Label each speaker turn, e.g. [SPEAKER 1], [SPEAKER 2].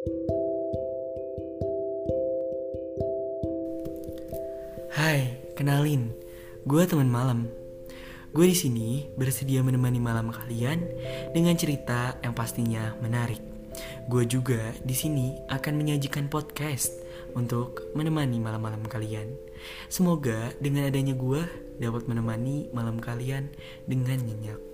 [SPEAKER 1] Hai, kenalin, gue teman malam. Gue di sini bersedia menemani malam kalian dengan cerita yang pastinya menarik. Gue juga di sini akan menyajikan podcast untuk menemani malam-malam kalian. Semoga dengan adanya gue dapat menemani malam kalian dengan nyenyak.